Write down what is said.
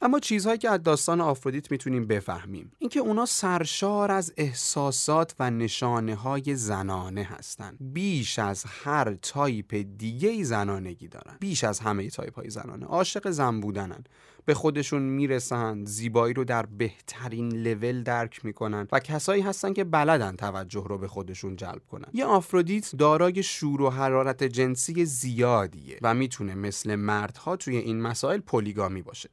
اما چیزهایی که از داستان آفرودیت می‌تونیم بفهمیم. اینکه اونا سرشار از احساسات و نشانه های زنانه هستند بیش از هر تایپ دیگه ای زنانگی دارن. بیش از همه تایپ های زنانه. عاشق زن بودنن. به خودشون می‌رسن زیبایی رو در بهترین لول درک می‌کنن و کسایی هستن که بلدن توجه رو به خودشون جلب کنن. یه آفرودیت دارای شور و حرارت جنسی زیادیه و می‌تونه مثل مردها توی این مسائل polygamy باشه.